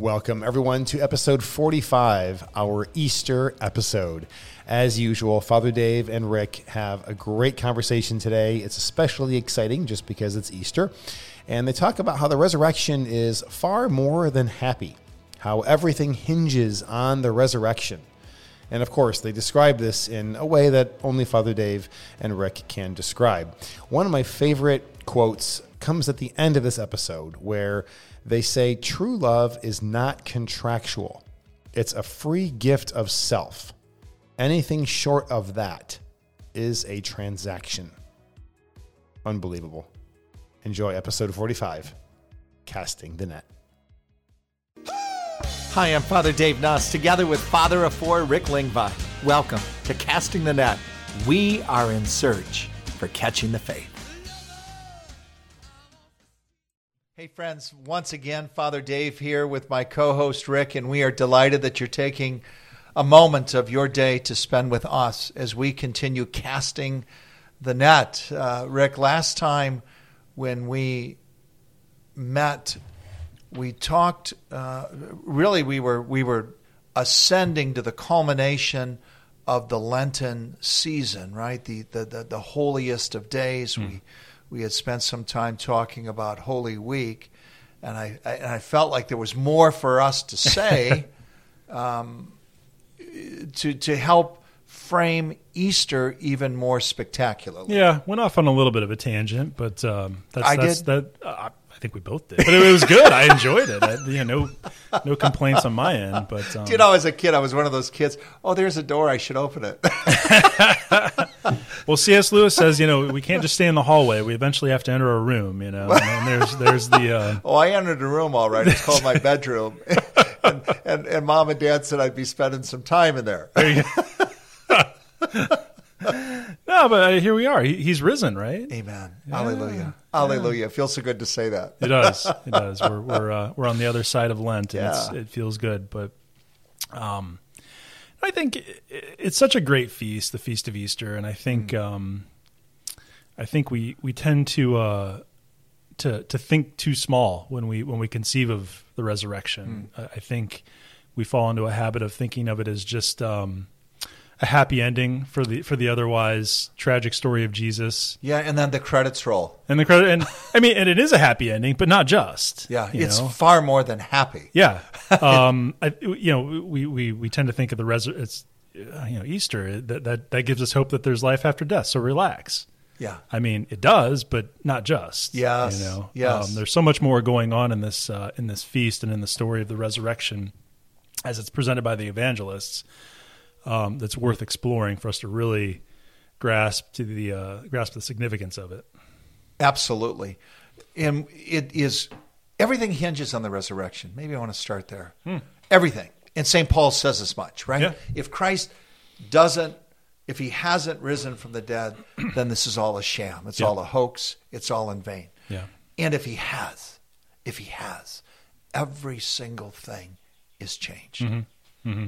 Welcome, everyone, to episode 45, our Easter episode. As usual, Father Dave and Rick have a great conversation today. It's especially exciting just because it's Easter. And they talk about how the resurrection is far more than happy, how everything hinges on the resurrection. And of course, they describe this in a way that only Father Dave and Rick can describe. One of my favorite quotes comes at the end of this episode where they say true love is not contractual, it's a free gift of self. Anything short of that is a transaction. Unbelievable. Enjoy episode 45 Casting the Net. Hi, I'm Father Dave Nuss, together with Father of Four, Rick Lingvai. Welcome to Casting the Net. We are in search for catching the faith. Hey, friends, once again, Father Dave here with my co host Rick, and we are delighted that you're taking a moment of your day to spend with us as we continue casting the net. Uh, Rick, last time when we met, we talked. Uh, really, we were we were ascending to the culmination of the Lenten season, right? The the the, the holiest of days. Mm. We we had spent some time talking about Holy Week, and I, I and I felt like there was more for us to say, um, to to help frame Easter even more spectacularly. Yeah, went off on a little bit of a tangent, but um, that's, I that's, did. that. Uh, I think we both did, but it, was good. I enjoyed it. I, you know, no, no complaints on my end. But um, you know, as a kid, I was one of those kids. Oh, there's a door. I should open it. well, C.S. Lewis says, you know, we can't just stay in the hallway. We eventually have to enter a room. You know, and, there's there's the. Uh, oh, I entered a room all right. It's called my bedroom, and, and, and mom and dad said I'd be spending some time in there. there no, but uh, here we are. He, he's risen, right? Amen. Yeah. Hallelujah. Hallelujah. It feels so good to say that. It does. It does. We're we're uh, we're on the other side of Lent, and yeah. it feels good. But um, I think it's such a great feast, the feast of Easter, and I think mm. um, I think we we tend to. Uh, to, to think too small when we when we conceive of the resurrection. Mm. I, I think we fall into a habit of thinking of it as just um, a happy ending for the for the otherwise tragic story of Jesus. Yeah, and then the credits roll. And the credit, and I mean, and it is a happy ending, but not just. Yeah, it's know? far more than happy. Yeah, um, I, you know, we, we we tend to think of the res. It's uh, you know Easter that that that gives us hope that there's life after death. So relax. Yeah, I mean it does, but not just. Yes, you know, yes. Um, there's so much more going on in this uh, in this feast and in the story of the resurrection, as it's presented by the evangelists um, that's worth exploring for us to really grasp to the uh, grasp the significance of it. Absolutely, and it is everything hinges on the resurrection. Maybe I want to start there. Hmm. Everything, and Saint Paul says as much, right? Yeah. If Christ doesn't, if he hasn't risen from the dead, then this is all a sham. It's yeah. all a hoax. It's all in vain. Yeah. And if he has, if he has, every single thing is changed. Mm-hmm. Mm-hmm.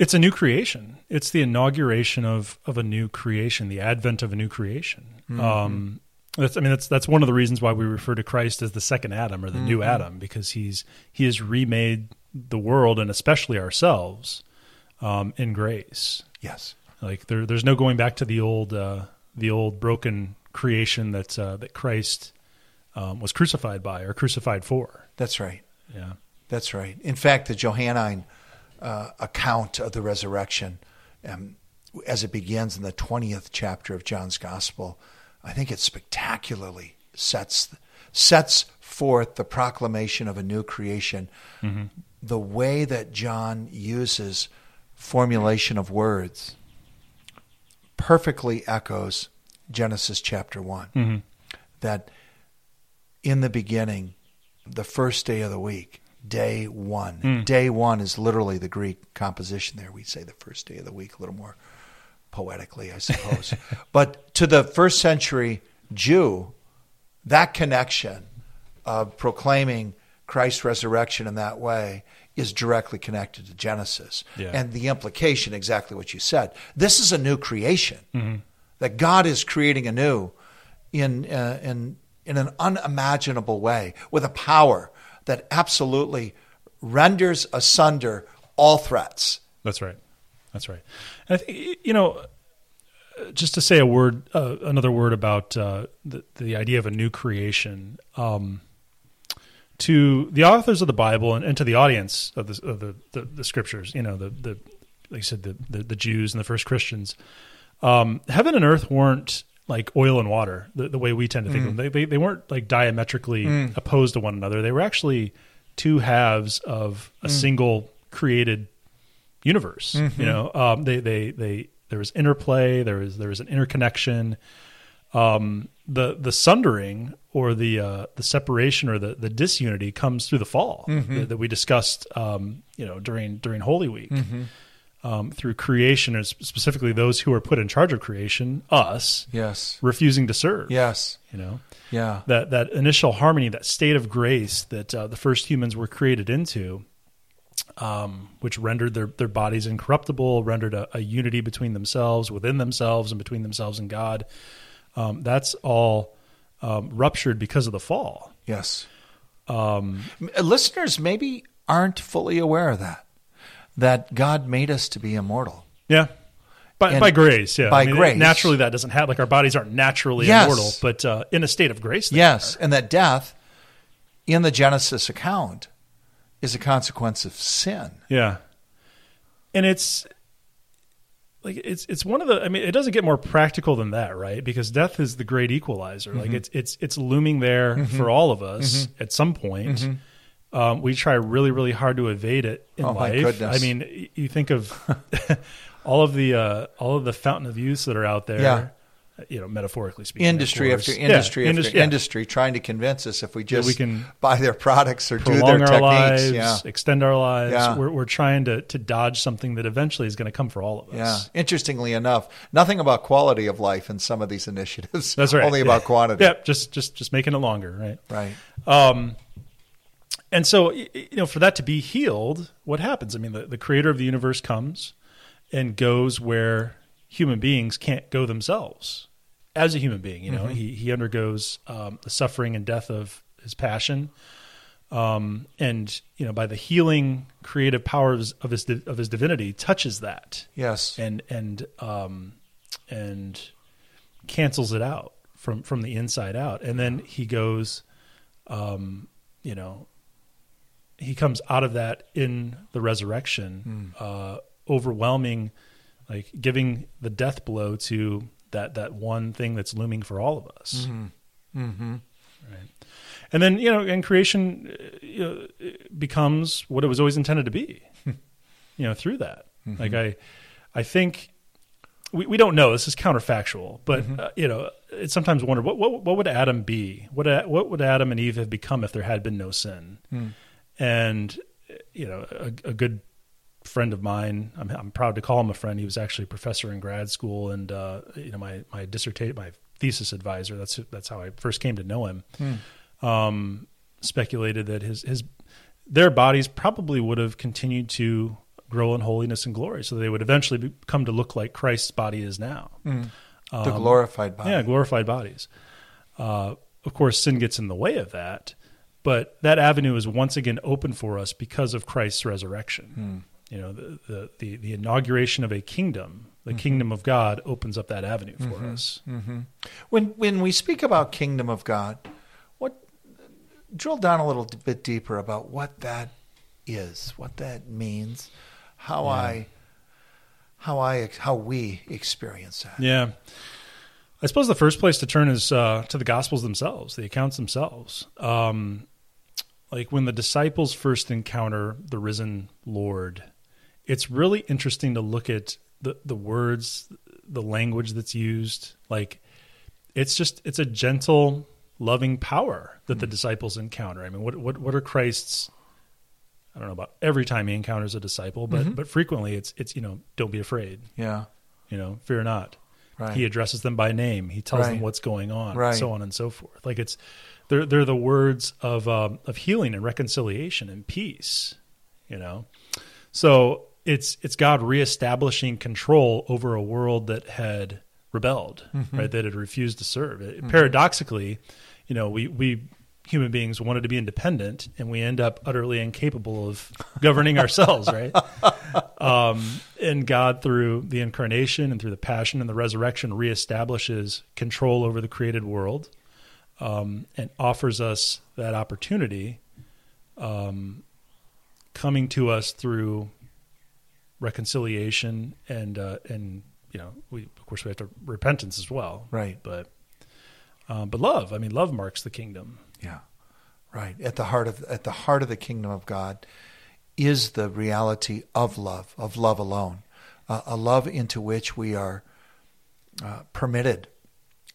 It's a new creation. It's the inauguration of of a new creation, the advent of a new creation. Mm-hmm. Um, that's, I mean, that's that's one of the reasons why we refer to Christ as the second Adam or the mm-hmm. new Adam because he's he has remade the world and especially ourselves um, in grace. Yes, like there, there's no going back to the old uh, the old broken creation that uh, that Christ um, was crucified by or crucified for. That's right. Yeah, that's right. In fact, the Johannine uh, account of the resurrection, um, as it begins in the 20th chapter of John's Gospel, I think it spectacularly sets sets forth the proclamation of a new creation. Mm-hmm. The way that John uses formulation of words perfectly echoes Genesis chapter one. Mm-hmm. That in the beginning, the first day of the week, day one. Mm. Day one is literally the Greek composition there. We'd say the first day of the week a little more poetically, I suppose. but to the first century Jew, that connection of proclaiming Christ's resurrection in that way is directly connected to Genesis. Yeah. And the implication, exactly what you said. This is a new creation. Mm-hmm. That God is creating anew in, uh, in, in an unimaginable way with a power that absolutely renders asunder all threats. That's right. That's right. And I think you know, just to say a word, uh, another word about uh, the the idea of a new creation. Um, to the authors of the Bible and, and to the audience of, the, of the, the, the, scriptures, you know, the, the like you said, the, the, the Jews and the first Christians, um, heaven and earth weren't like oil and water the, the way we tend to think mm. of them. They, they, they weren't like diametrically mm. opposed to one another. They were actually two halves of a mm. single created universe. Mm-hmm. You know, um, they they they there was interplay. There was there was an interconnection. Um, the the sundering or the uh, the separation or the, the disunity comes through the fall mm-hmm. that, that, we discussed. Um, you know, during during Holy Week. Mm-hmm. Um, through creation, and specifically those who are put in charge of creation, us, yes, refusing to serve, yes, you know, yeah, that that initial harmony, that state of grace that uh, the first humans were created into, um, which rendered their, their bodies incorruptible, rendered a, a, unity between themselves, within themselves, and between themselves and God. Um, that's all um, ruptured because of the fall. Yes. Um, Listeners maybe aren't fully aware of that, that God made us to be immortal. Yeah. By, by grace, yeah. By I mean, grace. Naturally, that doesn't happen. Like our bodies aren't naturally yes. immortal, but uh, in a state of grace. yes. Are. And that death in the Genesis account is a consequence of sin. Yeah. And it's like it's it's one of the I mean it doesn't get more practical than that, right? Because death is the great equalizer. Mm-hmm. Like it's it's it's looming there mm-hmm. for all of us mm-hmm. at some point. Um, we try really really hard to evade it in oh, life. I mean, you think of all of the uh, all of the fountain of youth that are out there. Yeah you know, metaphorically speaking. Industry after industry yeah, after industry, industry trying to convince us if we just yeah, we can buy their products or do their techniques, lives, yeah. extend our lives. Yeah. We're, we're trying to, to dodge something that eventually is going to come for all of us. Yeah. Interestingly enough, nothing about quality of life in some of these initiatives. That's right. Only about quantity. Yeah. Just, just, just making it longer. Right. Right. Um, and so, you know, for that to be healed, what happens? I mean, the, the creator of the universe comes and goes where human beings can't go themselves as a human being. You know, mm-hmm. he he undergoes um, the suffering and death of his passion, um, and you know, by the healing, creative powers of his of his divinity, touches that. Yes, and and um, and cancels it out from from the inside out, and then he goes, um, you know, he comes out of that in the resurrection, mm. uh, overwhelming, like giving the death blow to that that one thing that's looming for all of us. Mm-hmm. Mm-hmm. Right. And then you know, and creation uh, you know, becomes what it was always intended to be. you know, through that. Mm-hmm. Like I, I think we, we don't know. This is counterfactual, but mm-hmm. uh, you know, it sometimes wonder what, what what would Adam be? What what would Adam and Eve have become if there had been no sin? Mm. And you know, a, a good friend of mine. I'm, I'm, proud to call him a friend. He was actually a professor in grad school, and uh, you know my my dissertation, my thesis advisor. That's that's how I first came to know him. Hmm. Um, speculated that his his their bodies probably would have continued to grow in holiness and glory, so they would eventually be, come to look like Christ's body is now. Hmm. Um, the glorified body. Yeah, glorified bodies. Uh, of course, sin gets in the way of that, but that avenue is once again open for us because of Christ's resurrection. Hmm you know the, the the, the, inauguration of a kingdom the mm-hmm. kingdom of god opens up that avenue for mm-hmm. us mm-hmm. when when we speak about kingdom of god what drill down a little bit deeper about what that is what that means how yeah. i how i how we experience that yeah i suppose the first place to turn is uh, to the gospels themselves the accounts themselves um, like when the disciples first encounter the risen lord it's really interesting to look at the the words, the language that's used. Like it's just it's a gentle, loving power that mm the disciples encounter. I mean, what what what are Christ's I don't know about every time he encounters a disciple, but mm-hmm. but frequently it's it's you know don't be afraid. Yeah. You know, fear not. Right. He addresses them by name. He tells right. them what's going on, right. so on and so forth. Like it's they're they're the words of um, of healing and reconciliation and peace. You know, so it's it's God reestablishing control over a world that had rebelled, mm-hmm. right? That had refused to serve. It, mm-hmm. Paradoxically, you know, we we human beings wanted to be independent, and we end up utterly incapable of governing ourselves, right? Um, and God, through the incarnation and through the passion and the resurrection, reestablishes control over the created world um, and offers us that opportunity, um, coming to us through reconciliation and uh, and you know, we of course we have to repentance as well, right? But um, but love, I mean, love marks the kingdom. Yeah, right. At the heart of at the heart of the kingdom of God is the reality of love, of love alone, uh, a love into which we are uh, permitted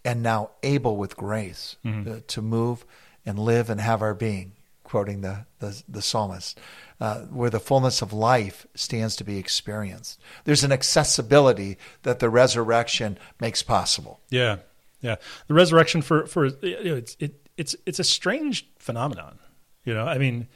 and now able with grace mm-hmm. uh, to move and live and have our being. Quoting the the, the psalmist, uh, where the fullness of life stands to be experienced. There's an accessibility that the resurrection makes possible. Yeah, yeah. The resurrection for for you know, it's it, it's it's a strange phenomenon. You know, I mean,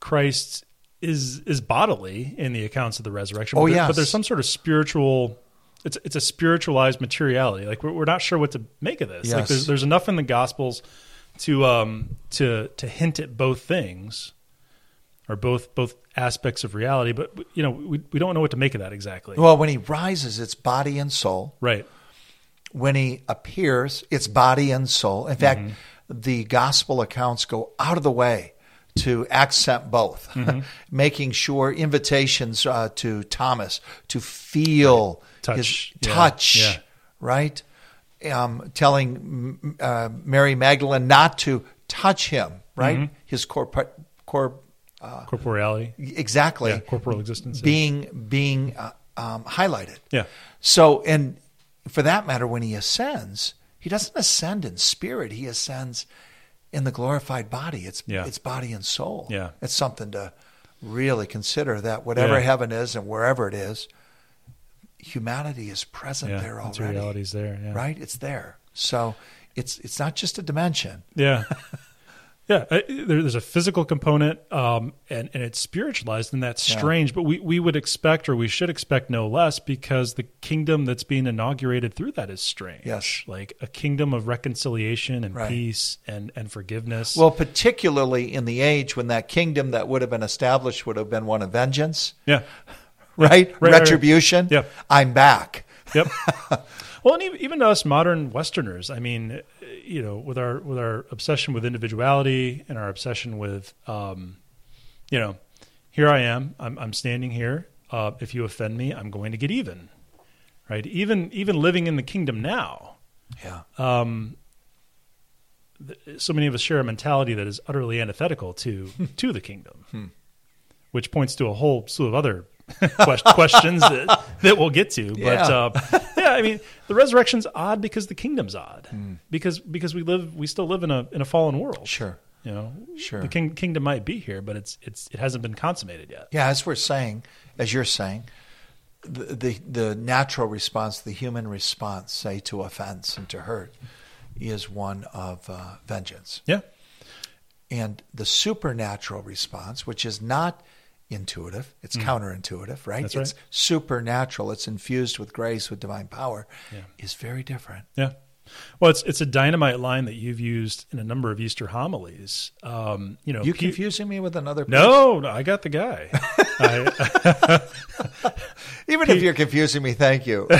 Christ is is bodily in the accounts of the resurrection. Oh yeah, yes. but there's some sort of spiritual. It's it's a spiritualized materiality. Like we're, we're not sure what to make of this. Yes. Like there's there's enough in the Gospels to um to to hint at both things or both both aspects of reality. But you know, we we don't know what to make of that exactly. Well, when he rises, it's body and soul. Right. When he appears, it's body and soul. In fact, mm-hmm. the gospel accounts go out of the way to accent both, mm-hmm. making sure invitations uh, to Thomas to feel touch. his yeah. touch, yeah. right? Um, telling uh, Mary Magdalene not to touch him, right? Mm-hmm. His corp- corp- uh, corporeality, exactly, yeah, corporal existence, being being uh, um, highlighted. Yeah. So, and for that matter, when he ascends, he doesn't ascend in spirit; he ascends in the glorified body. It's yeah. it's body and soul. Yeah. It's something to really consider. That whatever Yeah. heaven is and wherever it is, humanity is present yeah, there already. materiality's there. Yeah. Right? It's there. So it's it's not just a dimension. Yeah. Yeah, uh, there, there's a physical component, um, and and it's spiritualized, and that's Yeah. strange. But we we would expect, or we should expect, no less, because the kingdom that's being inaugurated through that is strange. Yes. like a kingdom of reconciliation and Right. peace and and forgiveness. Well, particularly in the age when that kingdom that would have been established would have been one of vengeance, yeah, right? right, right. Retribution. Yep. I'm back. Yep. well, and even, even to us modern Westerners, I mean, you know, with our with our obsession with individuality and our obsession with, um, you know, here I am, I'm, I'm standing here. Uh, if you offend me, I'm going to get even, right? Even even living in the kingdom now, Yeah. um, th- so many of us share a mentality that is utterly antithetical to to the kingdom, which points to a whole slew of other questions that, that we'll get to. But Yeah. uh, yeah, I mean, the resurrection's odd because the kingdom's odd because because we live we still live in a in a fallen world. Sure. You know, Sure. The king, kingdom might be here, but it's it's it hasn't been consummated yet. Yeah, as we're saying, as you're saying, the, the the natural response, the human response, say to offense and to hurt, is one of uh, vengeance, Yeah, and the supernatural response, which is not intuitive, it's counterintuitive, right? Mm. That's it's right. supernatural. It's infused with grace, with divine power. Yeah. Is very different. yeah. Well, it's it's a dynamite line that you've used in a number of Easter homilies. Um, you know, You Pe- confusing me with another? No, no, I got the guy. I, even if you're confusing me, thank you.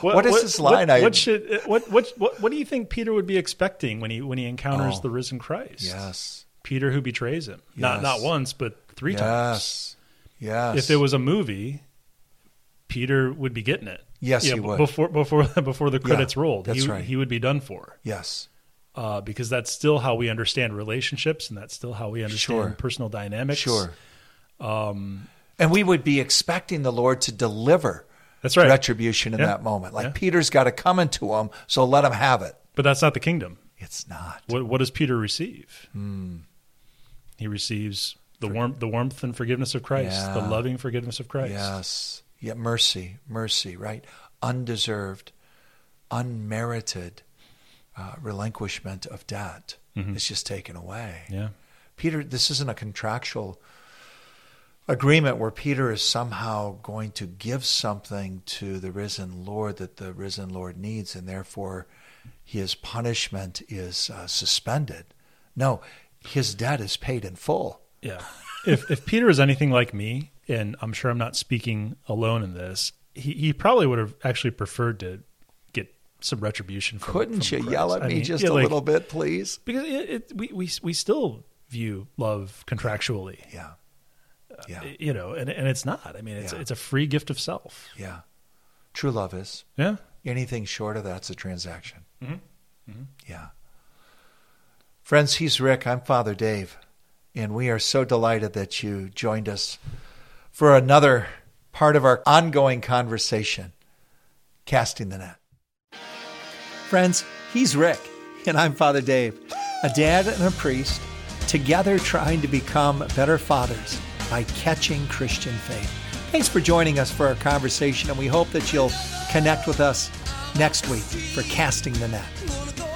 What is this line What, I- what should what, what what what do you think Peter would be expecting when he when he encounters Oh. the risen Christ? yes, Peter who betrays him. Not not once, but three times. yes, yes. If it was a movie, Peter would be getting it. Yes, Yeah, he would. before before before the credits rolled. that's he, right. He would be done for yes, uh, because that's still how we understand relationships, and that's still how we understand Sure. personal dynamics. Sure. Um, and we would be expecting the Lord to deliver That's right. retribution in Yeah. that moment. Like Yeah. Peter's got to come into him, so let him have it. But that's not the kingdom. It's not. What, what does Peter receive? Hmm. He receives the warmth, the warmth and forgiveness of Christ, the loving forgiveness of Christ. Yes. Yeah, mercy, mercy, right? Undeserved, unmerited uh, relinquishment of debt is just taken away. Yeah. Peter, this isn't a contractual agreement where Peter is somehow going to give something to the risen Lord that the risen Lord needs, and therefore his punishment is uh, suspended. No, his debt is paid in full. Yeah. if if Peter is anything like me, and I'm sure I'm not speaking alone in this, he, he probably would have actually preferred to get some retribution from Couldn't from you yell at I me mean, just yeah, a like- little bit, please? Because it, it, we, we we still view love contractually, Yeah. Yeah. you know, and and it's not. I mean, it's Yeah. it's a free gift of self. Yeah. True love is. Yeah. Anything short of that's a transaction. Mm-hmm. Yeah. Friends, he's Rick. I'm Father Dave. And we are so delighted that you joined us for another part of our ongoing conversation, Casting the Net. Friends, he's Rick. And I'm Father Dave, a dad and a priest, together trying to become better fathers by catching Christian faith. Thanks for joining us for our conversation, and we hope that you'll connect with us next week for Casting the Net.